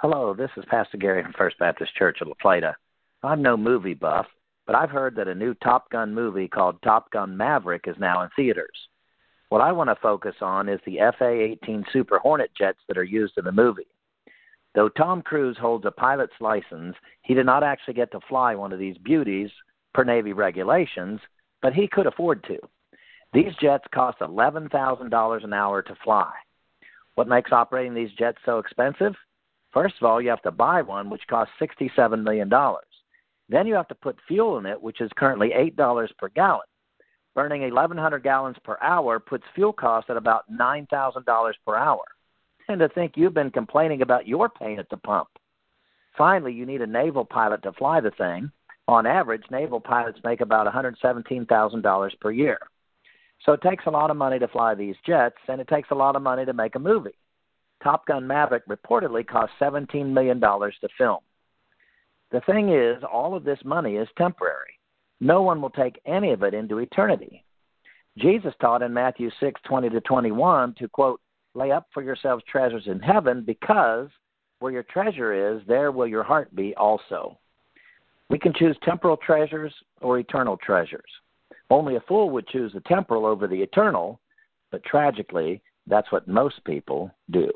Hello, this is Pastor Gary from First Baptist Church of La Plata. I'm no movie buff, but I've heard that a new Top Gun movie called Top Gun Maverick is now in theaters. What I want to focus on is the FA 18 Super Hornet jets that are used in the movie. Though Tom Cruise holds a pilot's license, he did not actually get to fly one of these beauties per Navy regulations, but he could afford to. These jets cost $11,000 an hour to fly. What makes operating these jets so expensive? First of all, you have to buy one, which costs $67 million. Then you have to put fuel in it, which is currently $8 per gallon. Burning 1,100 gallons per hour puts fuel costs at about $9,000 per hour. And to think you've been complaining about your pain at the pump. Finally, you need a naval pilot to fly the thing. On average, naval pilots make about $117,000 per year. So it takes a lot of money to fly these jets, and it takes a lot of money to make a movie. Top Gun Maverick reportedly cost $17 million to film. The thing is, all of this money is temporary. No one will take any of it into eternity. Jesus taught in Matthew 6 20 to 21 to, quote, lay up for yourselves treasures in heaven because where your treasure is, there will your heart be also. We can choose temporal treasures or eternal treasures. Only a fool would choose the temporal over the eternal, but tragically, that's what most people do.